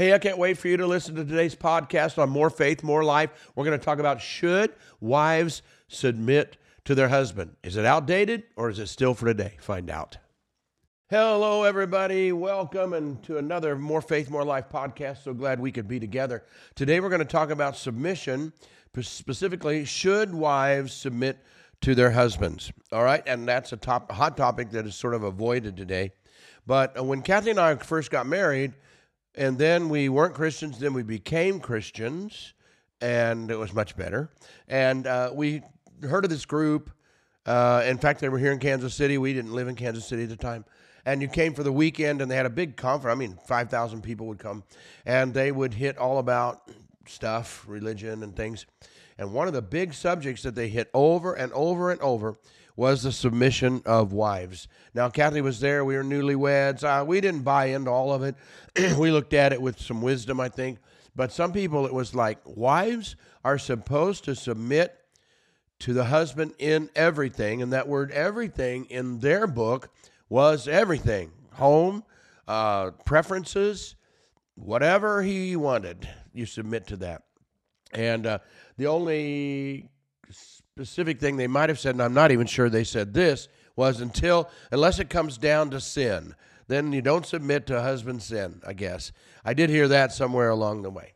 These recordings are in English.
Hey, I can't wait for you to listen to today's podcast on More Faith, More Life. We're going to talk about should wives submit to their husband? Is it outdated or is it still for today? Find out. Hello, everybody. Welcome and to another More Faith, More Life podcast. So glad we could be together. Today, we're going to talk about submission, specifically, should wives submit to their husbands? All right, and that's a top hot topic that is sort of avoided today. But uh, when Kathy and I first got married, and then we weren't Christians, then we became Christians, and it was much better. And uh, we heard of this group. Uh, in fact, they were here in Kansas City. We didn't live in Kansas City at the time and you came for the weekend and they had a big conference. I mean, 5,000 people would come and they would hit all about stuff, religion and things. And one of the big subjects that they hit over and over and over was the submission of wives. Now, Kathy was there. We were newlyweds. Uh, we didn't buy into all of it. we looked at it with some wisdom, I think. But some people, it was like, wives are supposed to submit to the husband in everything. And that word everything in their book was everything home, uh, preferences, whatever he wanted, you submit to that. And uh, the only specific thing they might have said, and I'm not even sure they said this, was until, unless it comes down to sin, then you don't submit to husband's sin, I guess. I did hear that somewhere along the way.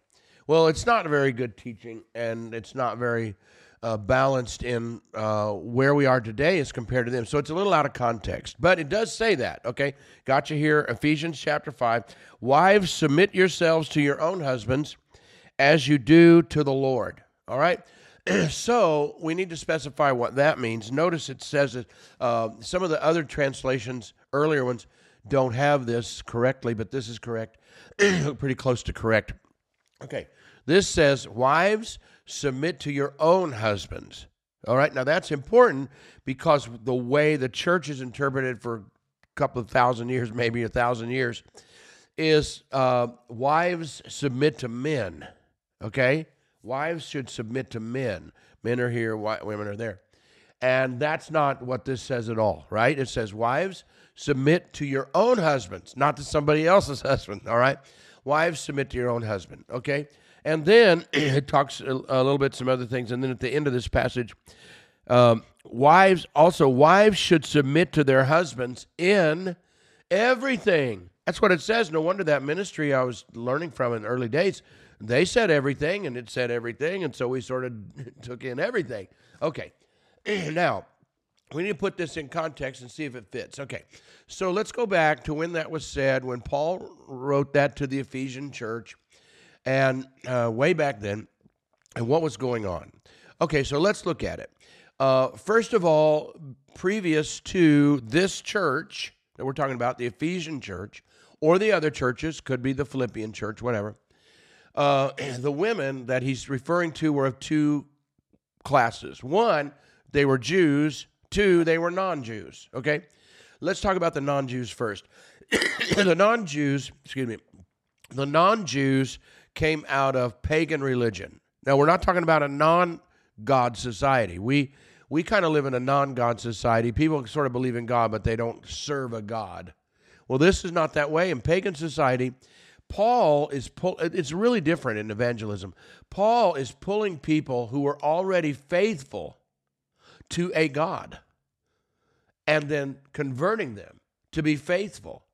Well, it's not a very good teaching, and it's not very uh, balanced in uh, where we are today as compared to them. So it's a little out of context, but it does say that. Okay, got you here. Ephesians chapter 5. Wives, submit yourselves to your own husbands as you do to the Lord. All right. so we need to specify what that means. Notice it says that uh, some of the other translations, earlier ones, don't have this correctly, but this is correct, pretty close to correct. Okay, this says, Wives, submit to your own husbands. All right, now that's important because the way the church is interpreted for a couple of thousand years, maybe a thousand years, is uh, wives submit to men. Okay, wives should submit to men. Men are here, women are there. And that's not what this says at all, right? It says, Wives, submit to your own husbands, not to somebody else's husband, all right? Wives, submit to your own husband, okay? And then it talks a, a, little bit some other things. And then at the end of this passage, um, wives also wives should submit to their husbands in everything. That's what it says. No wonder that ministry I was learning from in early days, they said everything and it said everything, and so we sort of took in everything. Okay, now we need to put this in context and see if it fits. Okay, so let's go back to when that was said, when Paul wrote that to the Ephesian church and uh, way back then, and what was going on. Okay, so let's look at it. Uh, first of all, previous to this church that we're talking about, the Ephesian church, or the other churches, could be the Philippian church, whatever. Uh, the women that he's referring to were of two classes. One, they were Jews. Two, they were non Jews. Okay? Let's talk about the non Jews first. the non Jews, excuse me, the non Jews came out of pagan religion. Now, we're not talking about a non God society. We, we kind of live in a non God society. People sort of believe in God, but they don't serve a God. Well, this is not that way. In pagan society, Paul is pull, it's really different in evangelism. Paul is pulling people who are already faithful to a God and then converting them to be faithful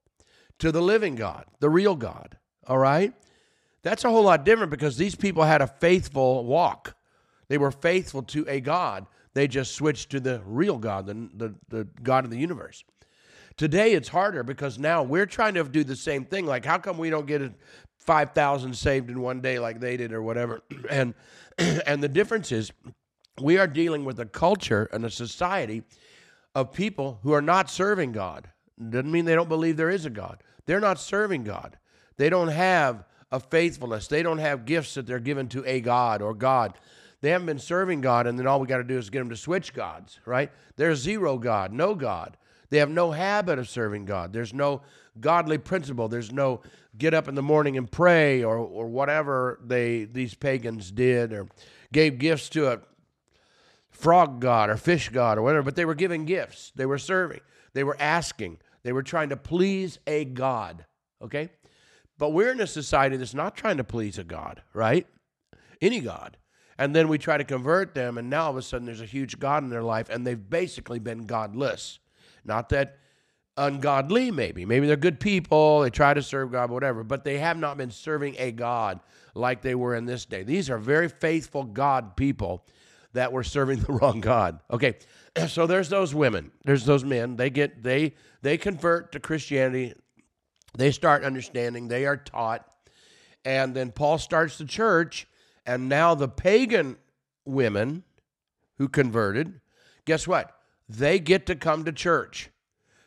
to the living God, the real God. All right? That's a whole lot different because these people had a faithful walk. They were faithful to a God. They just switched to the real God, the, the, the God of the universe. Today it's harder because now we're trying to do the same thing. Like, how come we don't get 5,000 saved in one day like they did or whatever? And, and the difference is we are dealing with a culture and a society of people who are not serving God. Doesn't mean they don't believe there is a God. They're not serving God. They don't have a faithfulness. They don't have gifts that they're given to a God or God. They haven't been serving God, and then all we got to do is get them to switch gods, right? There's zero God, no God. They have no habit of serving God. There's no godly principle. There's no get up in the morning and pray or, or whatever they these pagans did or gave gifts to a frog god or fish god or whatever, but they were giving gifts. They were serving. They were asking. They were trying to please a God. Okay? But we're in a society that's not trying to please a God, right? Any God. And then we try to convert them, and now all of a sudden there's a huge God in their life, and they've basically been godless. Not that ungodly, maybe. Maybe they're good people, they try to serve God, whatever, but they have not been serving a God like they were in this day. These are very faithful God people that were serving the wrong God. Okay, so there's those women, there's those men. They get they they convert to Christianity. They start understanding. They are taught, and then Paul starts the church, and now the pagan women who converted, guess what? They get to come to church.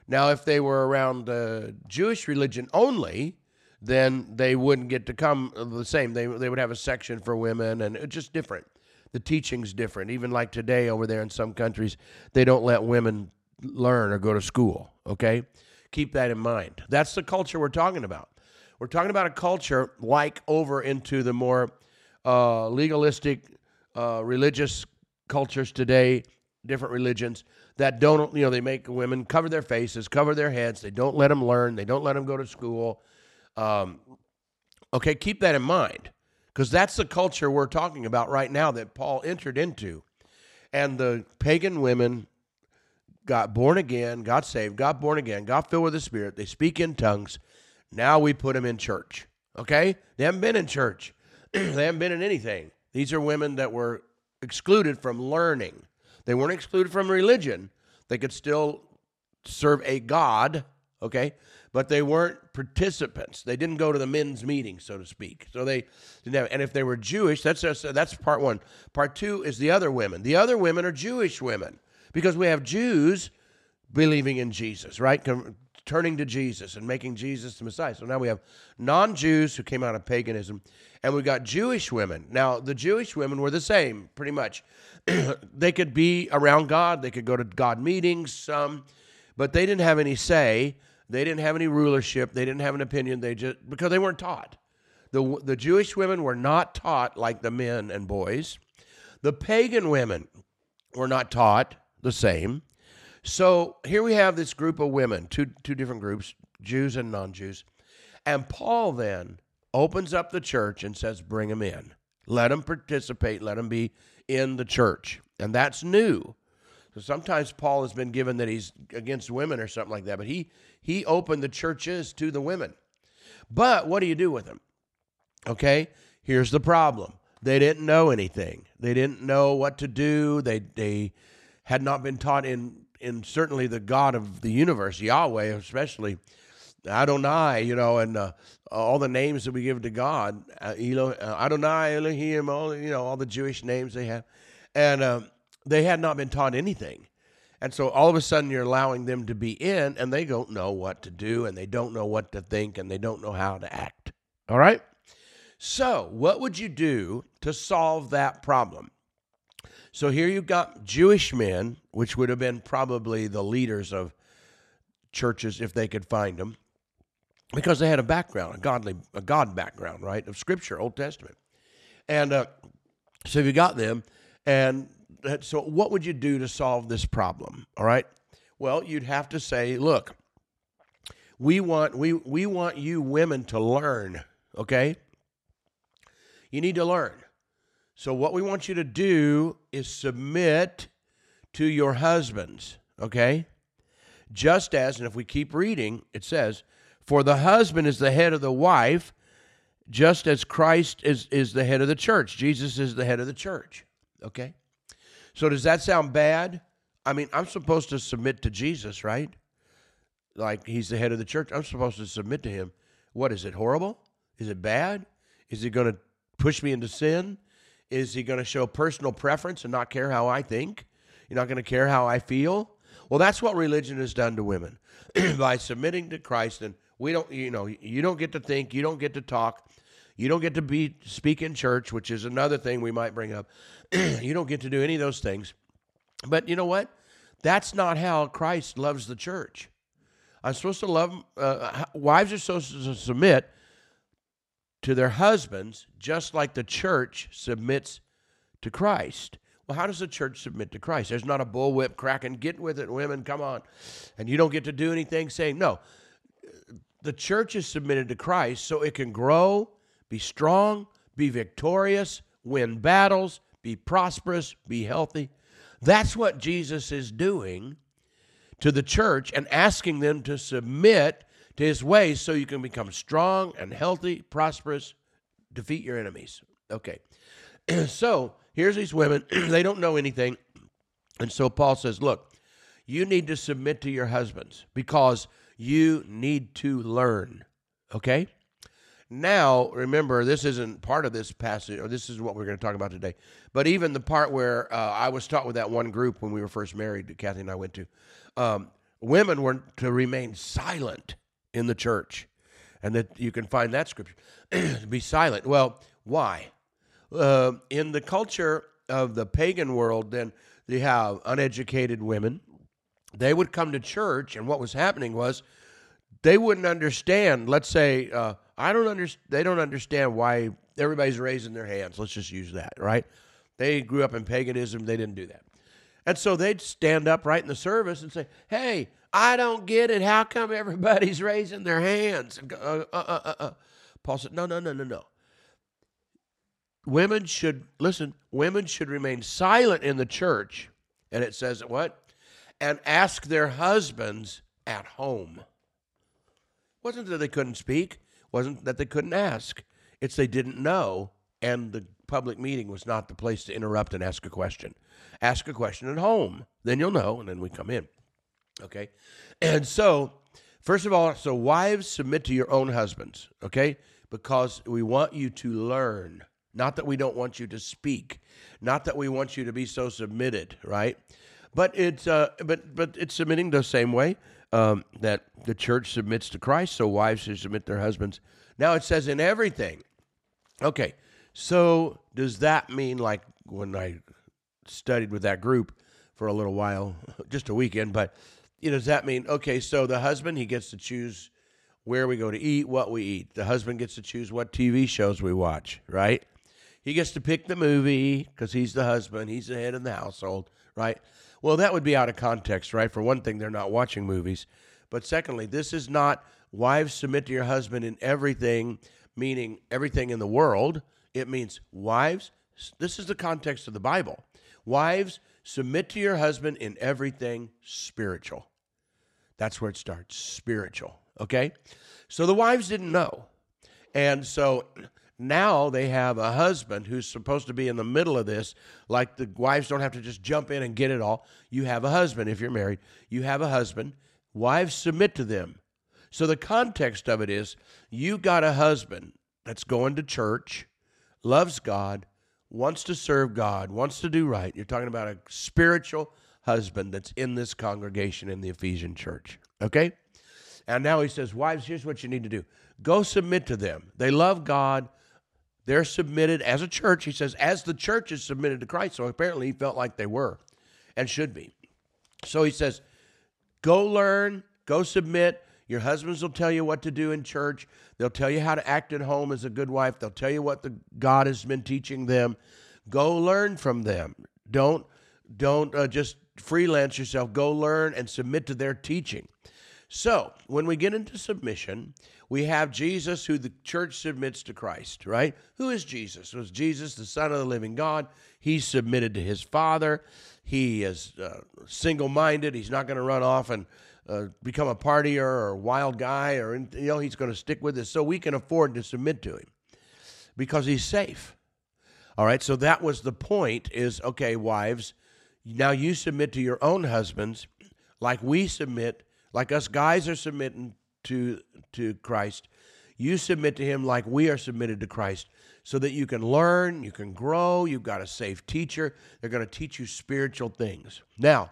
Now, if they were around the Jewish religion only, then they wouldn't get to come the same. They, they would have a section for women, and it's just different. The teaching's different. Even like today over there in some countries, they don't let women learn or go to school. Okay? Keep that in mind. That's the culture we're talking about. We're talking about a culture like over into the more uh, legalistic uh, religious cultures today, different religions that don't, you know, they make women cover their faces, cover their heads. They don't let them learn. They don't let them go to school. Um, okay, keep that in mind because that's the culture we're talking about right now that Paul entered into. And the pagan women got born again, got saved, got born again, got filled with the Spirit. They speak in tongues. Now we put them in church. Okay? They haven't been in church, they haven't been in anything. These are women that were excluded from learning. They weren't excluded from religion. They could still serve a God, okay? But they weren't participants. They didn't go to the men's meeting, so to speak. So they didn't have, and if they were Jewish, that's just, that's part one. Part two is the other women. The other women are Jewish women because we have Jews believing in Jesus, right? Turning to Jesus and making Jesus the Messiah. So now we have non Jews who came out of paganism, and we got Jewish women. Now, the Jewish women were the same, pretty much. they could be around God, they could go to God meetings, some, but they didn't have any say. They didn't have any rulership. They didn't have an opinion. They just because they weren't taught. The the Jewish women were not taught like the men and boys. The pagan women were not taught the same. So here we have this group of women, two two different groups, Jews and non-Jews. And Paul then opens up the church and says, "Bring them in. Let them participate. Let them be in the church. And that's new. So sometimes Paul has been given that he's against women or something like that, but he he opened the churches to the women. But what do you do with them? Okay? Here's the problem. They didn't know anything. They didn't know what to do. They they had not been taught in in certainly the God of the universe, Yahweh, especially Adonai, you know, and uh, all the names that we give to God, uh, Elo, uh, Adonai, Elohim, all you know, all the Jewish names they have, and uh, they had not been taught anything, and so all of a sudden you're allowing them to be in, and they don't know what to do, and they don't know what to think, and they don't know how to act. All right. So, what would you do to solve that problem? So here you've got Jewish men, which would have been probably the leaders of churches if they could find them because they had a background, a godly, a God background, right, of Scripture, Old Testament, and uh, so you got them, and so what would you do to solve this problem? All right, well, you'd have to say, look, we want we we want you women to learn, okay? You need to learn. So what we want you to do is submit to your husbands, okay? Just as, and if we keep reading, it says, for the husband is the head of the wife, just as Christ is, is the head of the church. Jesus is the head of the church. Okay? So does that sound bad? I mean, I'm supposed to submit to Jesus, right? Like he's the head of the church. I'm supposed to submit to him. What is it? Horrible? Is it bad? Is it going to push me into sin? Is he going to show personal preference and not care how I think? You're not going to care how I feel? Well, that's what religion has done to women by submitting to Christ and we don't, you know, you don't get to think, you don't get to talk, you don't get to be speak in church, which is another thing we might bring up. you don't get to do any of those things. But you know what? That's not how Christ loves the church. I'm supposed to love uh, wives are supposed to submit to their husbands just like the church submits to Christ. Well, how does the church submit to Christ? There's not a bullwhip cracking, get with it, women, come on. And you don't get to do anything saying, no, the church is submitted to Christ so it can grow, be strong, be victorious, win battles, be prosperous, be healthy. That's what Jesus is doing to the church and asking them to submit to his ways so you can become strong and healthy, prosperous, defeat your enemies. Okay. so here's these women. they don't know anything. And so Paul says, look, you need to submit to your husbands because you need to learn. Okay? Now, remember, this isn't part of this passage, or this is what we're going to talk about today. But even the part where uh, I was taught with that one group when we were first married, Kathy and I went to, um, women were to remain silent in the church. And that you can find that scripture. Be silent. Well, why? Uh, in the culture of the pagan world, then they have uneducated women. They would come to church, and what was happening was they wouldn't understand. Let's say uh, I don't understand. They don't understand why everybody's raising their hands. Let's just use that, right? They grew up in paganism. They didn't do that, and so they'd stand up right in the service and say, "Hey, I don't get it. How come everybody's raising their hands?" And go, uh, uh, uh, uh. Paul said, "No, no, no, no, no. Women should listen. Women should remain silent in the church." And it says what? And ask their husbands at home. Wasn't that they couldn't speak, wasn't that they couldn't ask. It's they didn't know, and the public meeting was not the place to interrupt and ask a question. Ask a question at home. Then you'll know, and then we come in. Okay? And so, first of all, so wives, submit to your own husbands, okay? Because we want you to learn. Not that we don't want you to speak. Not that we want you to be so submitted, right? But it's uh, but but it's submitting the same way um, that the church submits to Christ, so wives should submit their husbands. Now it says in everything. Okay, so does that mean like when I studied with that group for a little while, just a weekend, but you know, does that mean okay? So the husband he gets to choose where we go to eat, what we eat. The husband gets to choose what TV shows we watch, right? He gets to pick the movie because he's the husband, he's the head of the household, right? Well, that would be out of context, right? For one thing, they're not watching movies. But secondly, this is not wives submit to your husband in everything, meaning everything in the world. It means wives, this is the context of the Bible. Wives, submit to your husband in everything spiritual. That's where it starts spiritual. Okay? So the wives didn't know. And so now they have a husband who's supposed to be in the middle of this. Like the wives don't have to just jump in and get it all. You have a husband if you're married. You have a husband. Wives submit to them. So the context of it is you got a husband that's going to church, loves God, wants to serve God, wants to do right. You're talking about a spiritual husband that's in this congregation in the Ephesian church. Okay? And now he says, Wives, here's what you need to do go submit to them. They love God, they're submitted as a church. He says, as the church is submitted to Christ. So apparently he felt like they were and should be. So he says, go learn, go submit. Your husbands will tell you what to do in church. They'll tell you how to act at home as a good wife. They'll tell you what the God has been teaching them. Go learn from them. Don't don't uh, just freelance yourself. Go learn and submit to their teaching. So, when we get into submission, we have Jesus, who the church submits to Christ, right? Who is Jesus? Was Jesus the Son of the living God? He submitted to his Father. He is uh, single minded. He's not going to run off and uh, become a partier or a wild guy, or, you know, he's going to stick with us. So we can afford to submit to him because he's safe. All right, so that was the point is okay, wives, now you submit to your own husbands like we submit like us guys are submitting to to Christ, you submit to him like we are submitted to Christ so that you can learn, you can grow, you've got a safe teacher. They're going to teach you spiritual things. Now,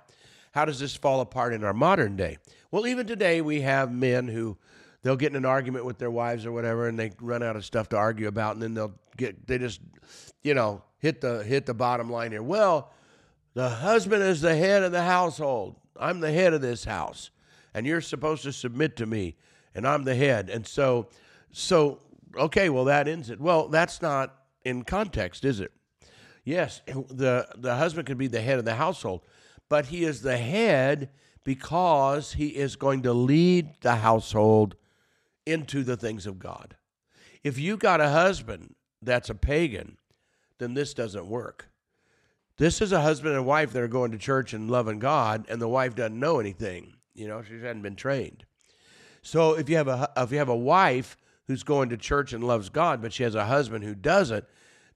how does this fall apart in our modern day? Well, even today we have men who they'll get in an argument with their wives or whatever and they run out of stuff to argue about and then they'll get they just you know, hit the hit the bottom line here. Well, the husband is the head of the household. I'm the head of this house and you're supposed to submit to me and I'm the head. And so so okay, well that ends it. Well, that's not in context, is it? Yes, the the husband could be the head of the household, but he is the head because he is going to lead the household into the things of God. If you got a husband that's a pagan, then this doesn't work. This is a husband and wife that are going to church and loving God, and the wife doesn't know anything. You know, she hadn't been trained. So if you have a if you have a wife who's going to church and loves God, but she has a husband who doesn't,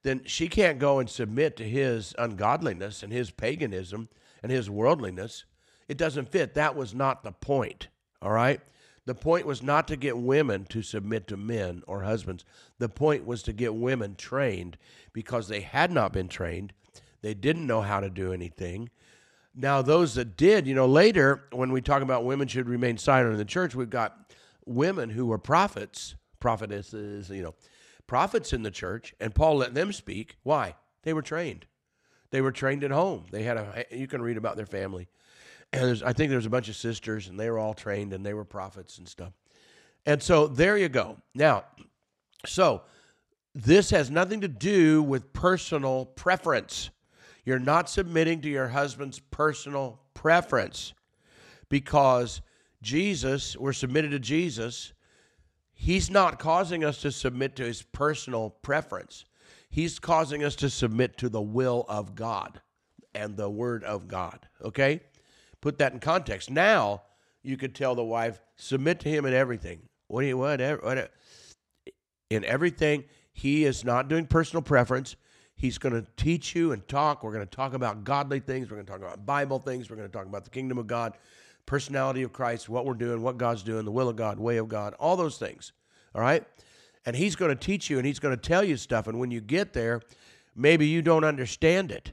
then she can't go and submit to his ungodliness and his paganism and his worldliness. It doesn't fit. That was not the point. All right? The point was not to get women to submit to men or husbands. The point was to get women trained because they had not been trained. They didn't know how to do anything. Now, those that did, you know, later when we talk about women should remain silent in the church, we've got women who were prophets, prophetesses, you know, prophets in the church, and Paul let them speak. Why? They were trained. They were trained at home. They had a, you can read about their family and I think there's a bunch of sisters, and they were all trained, and they were prophets and stuff. And so there you go. Now, so this has nothing to do with personal preference. You're not submitting to your husband's personal preference because Jesus, we're submitted to Jesus. He's not causing us to submit to his personal preference. He's causing us to submit to the will of God and the word of God. Okay? put that in context. Now you could tell the wife, submit to him in everything. What do you in everything? He is not doing personal preference. He's going to teach you and talk. We're going to talk about godly things. We're going to talk about Bible things. We're going to talk about the kingdom of God, personality of Christ, what we're doing, what God's doing, the will of God, way of God, all those things. All right? And he's going to teach you and he's going to tell you stuff. And when you get there, maybe you don't understand it.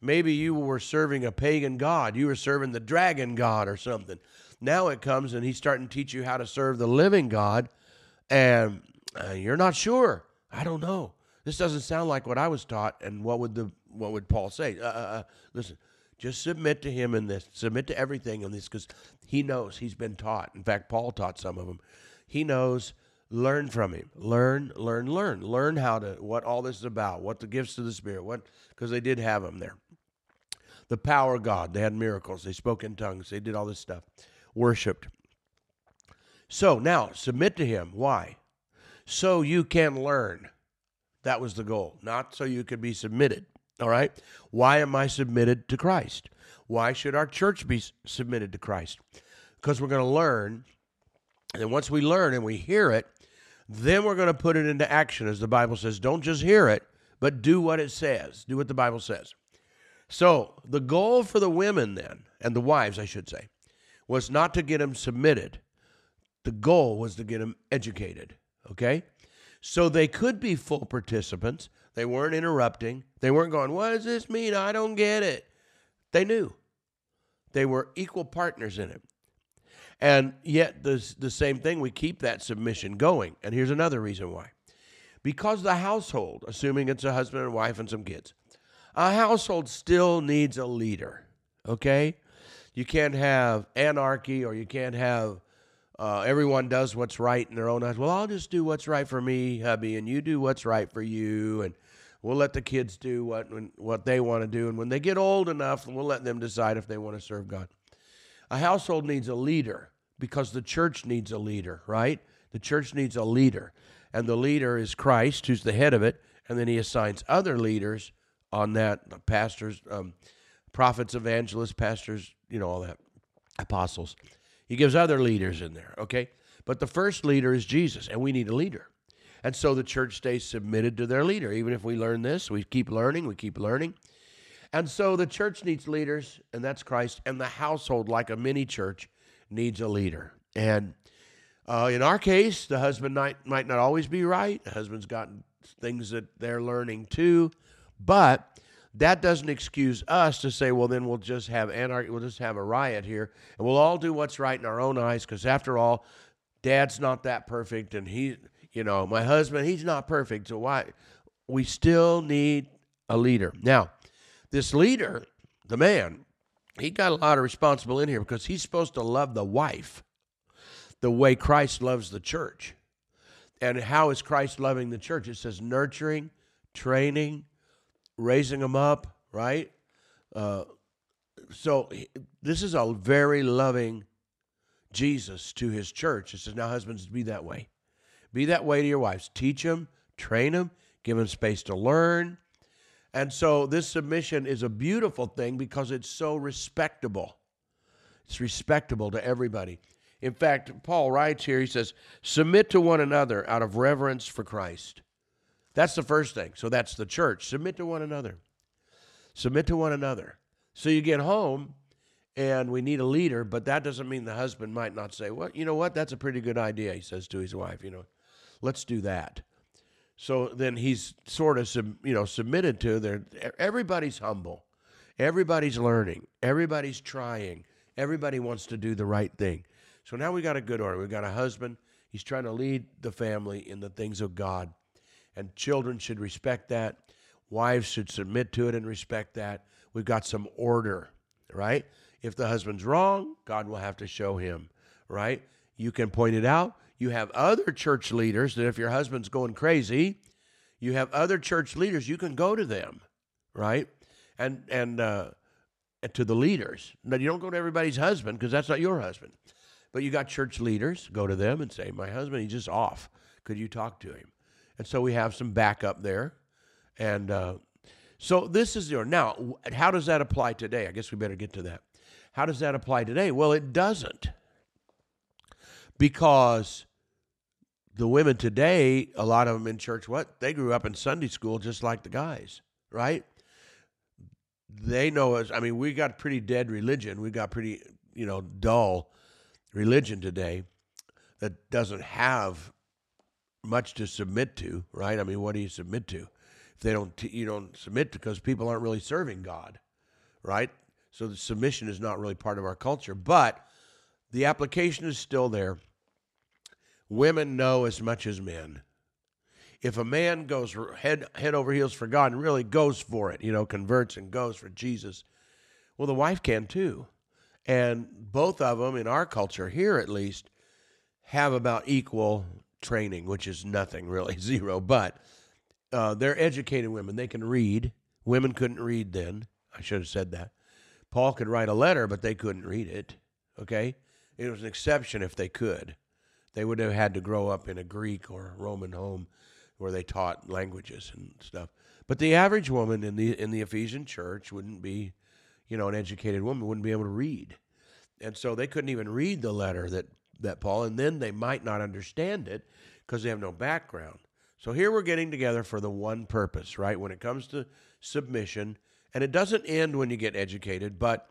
Maybe you were serving a pagan god. You were serving the dragon god or something. Now it comes and he's starting to teach you how to serve the living God, and uh, you're not sure. I don't know. This doesn't sound like what I was taught. And what would the what would Paul say? Uh, uh, uh listen, just submit to him in this. Submit to everything in this because he knows he's been taught. In fact, Paul taught some of them. He knows. Learn from him. Learn, learn, learn. Learn how to what all this is about. What the gifts of the Spirit. What because they did have them there the power of God. They had miracles. They spoke in tongues. They did all this stuff. Worshipped. So now submit to Him. Why? So you can learn. That was the goal, not so you could be submitted. All right? Why am I submitted to Christ? Why should our church be submitted to Christ? Because we're going to learn. And once we learn and we hear it, then we're going to put it into action. As the Bible says, don't just hear it, but do what it says. Do what the Bible says. So the goal for the women then, and the wives, I should say, was not to get them submitted. The goal was to get them educated. Okay? So they could be full participants. They weren't interrupting. They weren't going, What does this mean? I don't get it. They knew. They were equal partners in it. And yet, the, the same thing, we keep that submission going. And here's another reason why. Because the household, assuming it's a husband and wife and some kids, a household still needs a leader, okay? You can't have anarchy or you can't have uh, everyone does what's right in their own eyes. Well, I'll just do what's right for me, hubby, and you do what's right for you, and we'll let the kids do what what they want to do, and when they get old enough, we'll let them decide if they want to serve God. A household needs a leader because the church needs a leader, right? The church needs a leader, and the leader is Christ, who's the head of it, and then He assigns other leaders on that pastors, um, prophets, evangelists, pastors, you know, all that, apostles. He gives other leaders in there, okay? But the first leader is Jesus, and we need a leader. And so the church stays submitted to their leader. Even if we learn this, we keep learning, we keep learning. And so the church needs leaders, and that's Christ. And the household, like a mini church, needs a leader. And uh, in our case, the husband might, might not always be right. The husband's got things that they're learning too. But that doesn't excuse us to say, well, then we'll just have anarchy, we'll just have a riot here, and we'll all do what's right in our own eyes, because after all, dad's not that perfect, and he, you know, my husband, he's not perfect. So why? We still need a leader. Now, this leader, the man, he got a lot of responsible in here because he's supposed to love the wife the way Christ loves the church. And how is Christ loving the church? It says nurturing, training, raising them up, right? Uh, so this is a very loving Jesus to his church. It says, now husbands, be that way. Be that way to your wives. Teach them, train them, give them space to learn. And so this submission is a beautiful thing because it's so respectable. It's respectable to everybody. In fact, Paul writes here, he says, Submit to one another out of reverence for Christ. That's the first thing. So that's the church. Submit to one another. Submit to one another. So you get home and we need a leader, but that doesn't mean the husband might not say, Well, you know what? That's a pretty good idea, he says to his wife. You know, let's do that. So then he's sort of, you know, submitted to their, everybody's humble. Everybody's learning. Everybody's trying. Everybody wants to do the right thing. So now we got a good order. We've got a husband. He's trying to lead the family in the things of God. And children should respect that. Wives should submit to it and respect that. We've got some order, right? If the husband's wrong, God will have to show him, right? You can point it out. You have other church leaders that if your husband's going crazy, you have other church leaders, you can go to them, right? And and uh, to the leaders. Now you don't go to everybody's husband because that's not your husband. But you got church leaders, go to them and say, My husband, he's just off. Could you talk to him? And so we have some backup there. And uh, so this is your. Now, how does that apply today? I guess we better get to that. How does that apply today? Well, it doesn't. Because the women today, a lot of them in church, what? They grew up in Sunday school just like the guys, right? They know us. I mean, we got pretty dead religion. We got pretty, you know, dull religion today that doesn't have much to submit to, right? I mean, what do you submit to? If they don't, you don't submit because people aren't really serving God, right? So the submission is not really part of our culture, but the application is still there. Women know as much as men. If a man goes head head over heels for God and really goes for it, you know, converts and goes for Jesus, well, the wife can too. And both of them, in our culture, here at least, have about equal training, which is nothing really, zero. But uh, they're educated women. They can read. Women couldn't read then. I should have said that. Paul could write a letter, but they couldn't read it. Okay? It was an exception if they could. They would have had to grow up in a Greek or Roman home where they taught languages and stuff. But the average woman in the in the Ephesian church wouldn't be you know, an educated woman wouldn't be able to read. And so they couldn't even read the letter that, that Paul, and then they might not understand it because they have no background. So here we're getting together for the one purpose, right? When it comes to submission, and it doesn't end when you get educated, but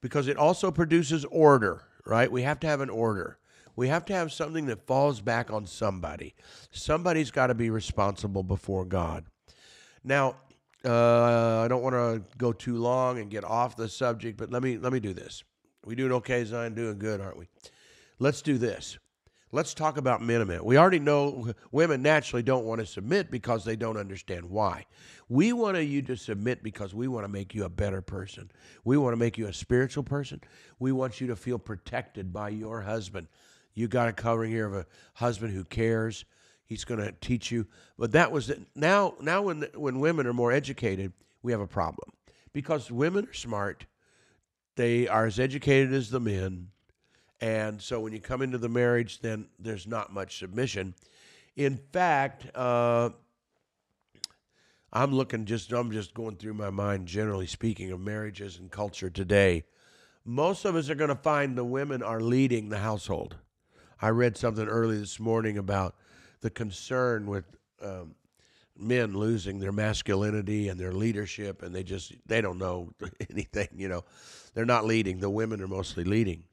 because it also produces order, right? We have to have an order. We have to have something that falls back on somebody. Somebody's got to be responsible before God. Now, uh, I don't want to go too long and get off the subject, but let me let me do this. We doing okay, Zion? Doing good, aren't we? Let's do this. Let's talk about minimum. We already know women naturally don't want to submit because they don't understand why. We want you to submit because we want to make you a better person. We want to make you a spiritual person. We want you to feel protected by your husband. You got a covering here of a husband who cares, He's going to teach you. But that was now. Now, when when women are more educated, we have a problem because women are smart. They are as educated as the men, and so when you come into the marriage, then there's not much submission. In fact, uh, I'm looking just. I'm just going through my mind, generally speaking, of marriages and culture today. Most of us are going to find the women are leading the household. I read something early this morning about the concern with um, men losing their masculinity and their leadership, and they just they don't know anything. You know, they're not leading. The women are mostly leading.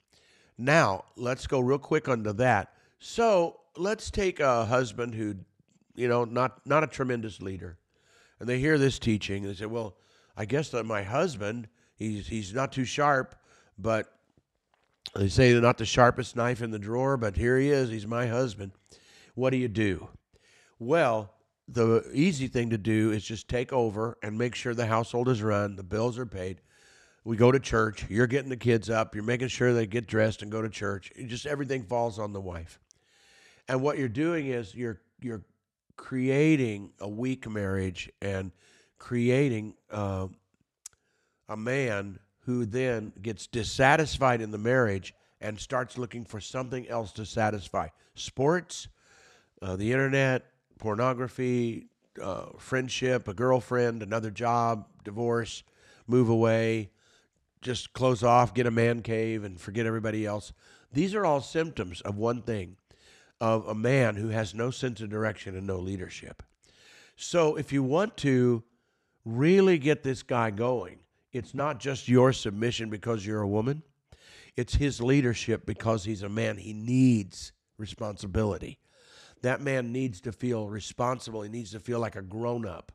Now let's go real quick onto that. So let's take a husband who, you know, not not a tremendous leader, and they hear this teaching and they say, "Well, I guess that my husband, he's he's not too sharp, but." They say they're not the sharpest knife in the drawer, but here he is. He's my husband. What do you do? Well, the easy thing to do is just take over and make sure the household is run, the bills are paid. We go to church. You're getting the kids up. You're making sure they get dressed and go to church. It just everything falls on the wife. And what you're doing is you're you're creating a weak marriage and creating uh, a man who then gets dissatisfied in the marriage and starts looking for something else to satisfy. Sports, uh, the internet, pornography, uh, friendship, a girlfriend, another job, divorce, move away, just close off, get a man cave, and forget everybody else. These are all symptoms of one thing of a man who has no sense of direction and no leadership. So if you want to really get this guy going, it's not just your submission because you're a woman, it's his leadership because he's a man. He needs responsibility. That man needs to feel responsible. He needs to feel like a grown up.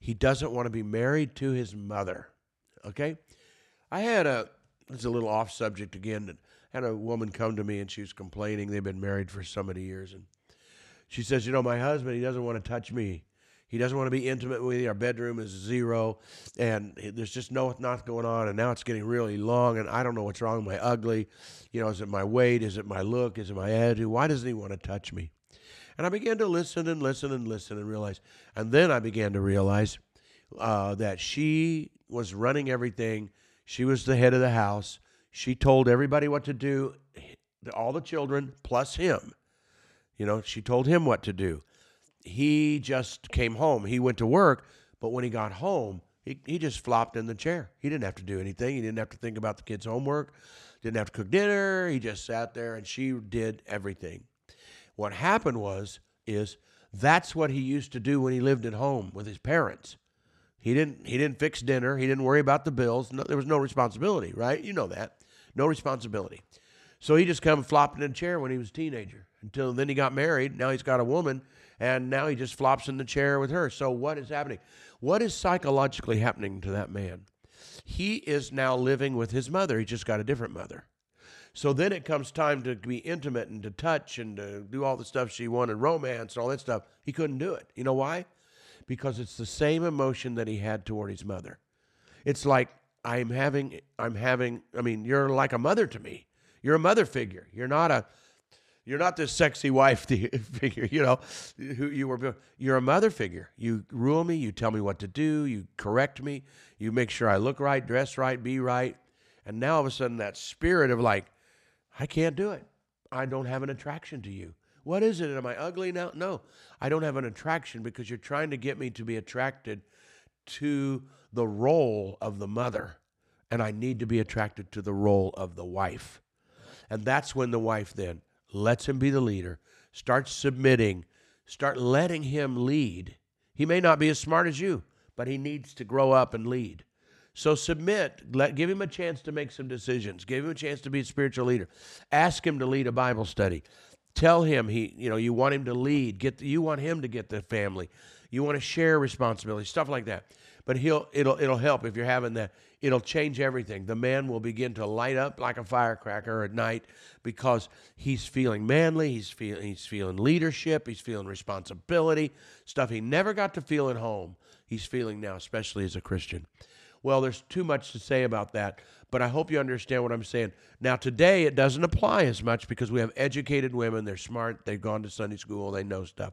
He doesn't want to be married to his mother. Okay? I had a, it's a little off subject again. I had a woman come to me and she was complaining. They've been married for so many years. And she says, You know, my husband, he doesn't want to touch me. He doesn't want to be intimate with me. Our bedroom is zero, and there's just no not going on. And now it's getting really long, and I don't know what's wrong. Am I ugly? You know, is it my weight? Is it my look? Is it my attitude? Why doesn't he want to touch me? And I began to listen and listen and listen and realize. And then I began to realize uh, that she was running everything. She was the head of the house. She told everybody what to do, all the children plus him. You know, she told him what to do he just came home. He went to work, but when he got home, he, he just flopped in the chair. He didn't have to do anything. He didn't have to think about the kids' homework, didn't have to cook dinner. He just sat there and she did everything. What happened was, is that's what he used to do when he lived at home with his parents. He didn't he didn't fix dinner. He didn't worry about the bills. No, there was no responsibility, right? You know that. No responsibility. So he just come flopping in a chair when he was a teenager. Until then he got married. Now he's got a woman and now he just flops in the chair with her. So what is happening? What is psychologically happening to that man? He is now living with his mother. He just got a different mother. So then it comes time to be intimate and to touch and to do all the stuff she wanted, romance and all that stuff. He couldn't do it. You know why? Because it's the same emotion that he had toward his mother. It's like I'm having, I'm having, I mean, you're like a mother to me. You're a mother figure. You're not a you're not this sexy wife figure, you know, who you were. You're a mother figure. You rule me. You tell me what to do. You correct me. You make sure I look right, dress right, be right. And now all of a sudden, that spirit of like, I can't do it. I don't have an attraction to you. What is it? Am I ugly now? No, I don't have an attraction because you're trying to get me to be attracted to the role of the mother. And I need to be attracted to the role of the wife. And that's when the wife then lets him be the leader, starts submitting, start letting him lead. He may not be as smart as you, but he needs to grow up and lead. So submit, let give him a chance to make some decisions. Give him a chance to be a spiritual leader. Ask him to lead a Bible study. Tell him he, you know, you want him to lead. Get the, you want him to get the family. You want to share responsibility, stuff like that. But he'll it'll it'll help if you're having that it'll change everything. The man will begin to light up like a firecracker at night because he's feeling manly, he's feeling he's feeling leadership, he's feeling responsibility, stuff he never got to feel at home. He's feeling now, especially as a Christian. Well, there's too much to say about that, but I hope you understand what I'm saying. Now, today it doesn't apply as much because we have educated women, they're smart, they've gone to Sunday school, they know stuff.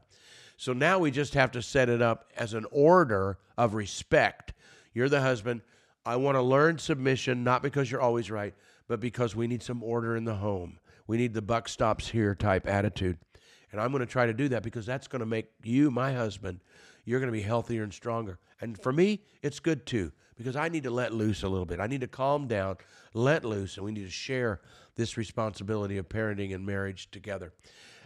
So now we just have to set it up as an order of respect. You're the husband, I want to learn submission, not because you're always right, but because we need some order in the home. We need the buck stops here type attitude. And I'm going to try to do that because that's going to make you, my husband, you're going to be healthier and stronger. And for me, it's good too because I need to let loose a little bit. I need to calm down, let loose, and we need to share this responsibility of parenting and marriage together.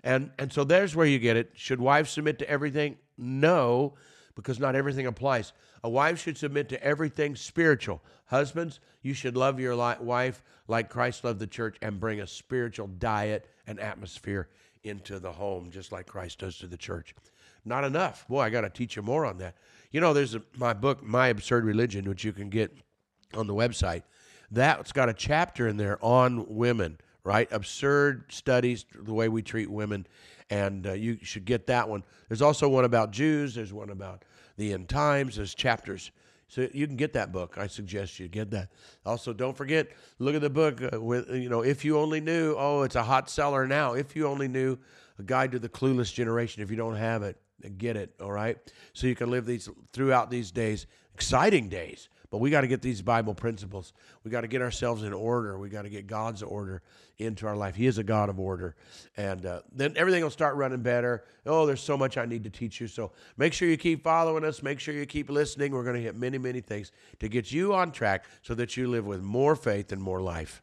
And and so there's where you get it. Should wives submit to everything? No, because not everything applies. A wife should submit to everything spiritual. Husbands, you should love your wife like Christ loved the church and bring a spiritual diet and atmosphere into the home, just like Christ does to the church. Not enough. Boy, I got to teach you more on that. You know, there's a, my book, My Absurd Religion, which you can get on the website. That's got a chapter in there on women, right? Absurd studies, the way we treat women and uh, you should get that one. There's also one about Jews. There's one about the end times. There's chapters. So you can get that book. I suggest you get that. Also, don't forget, look at the book uh, with you know, if you only knew. Oh, it's a hot seller now. If you only knew, a guide to the clueless generation. If you don't have it, Get it, all right? So you can live these throughout these days, exciting days. But we got to get these Bible principles. We got to get ourselves in order. We got to get God's order into our life. He is a God of order. And uh, then everything will start running better. Oh, there's so much I need to teach you. So make sure you keep following us. Make sure you keep listening. We're going to hit many, many things to get you on track so that you live with more faith and more life.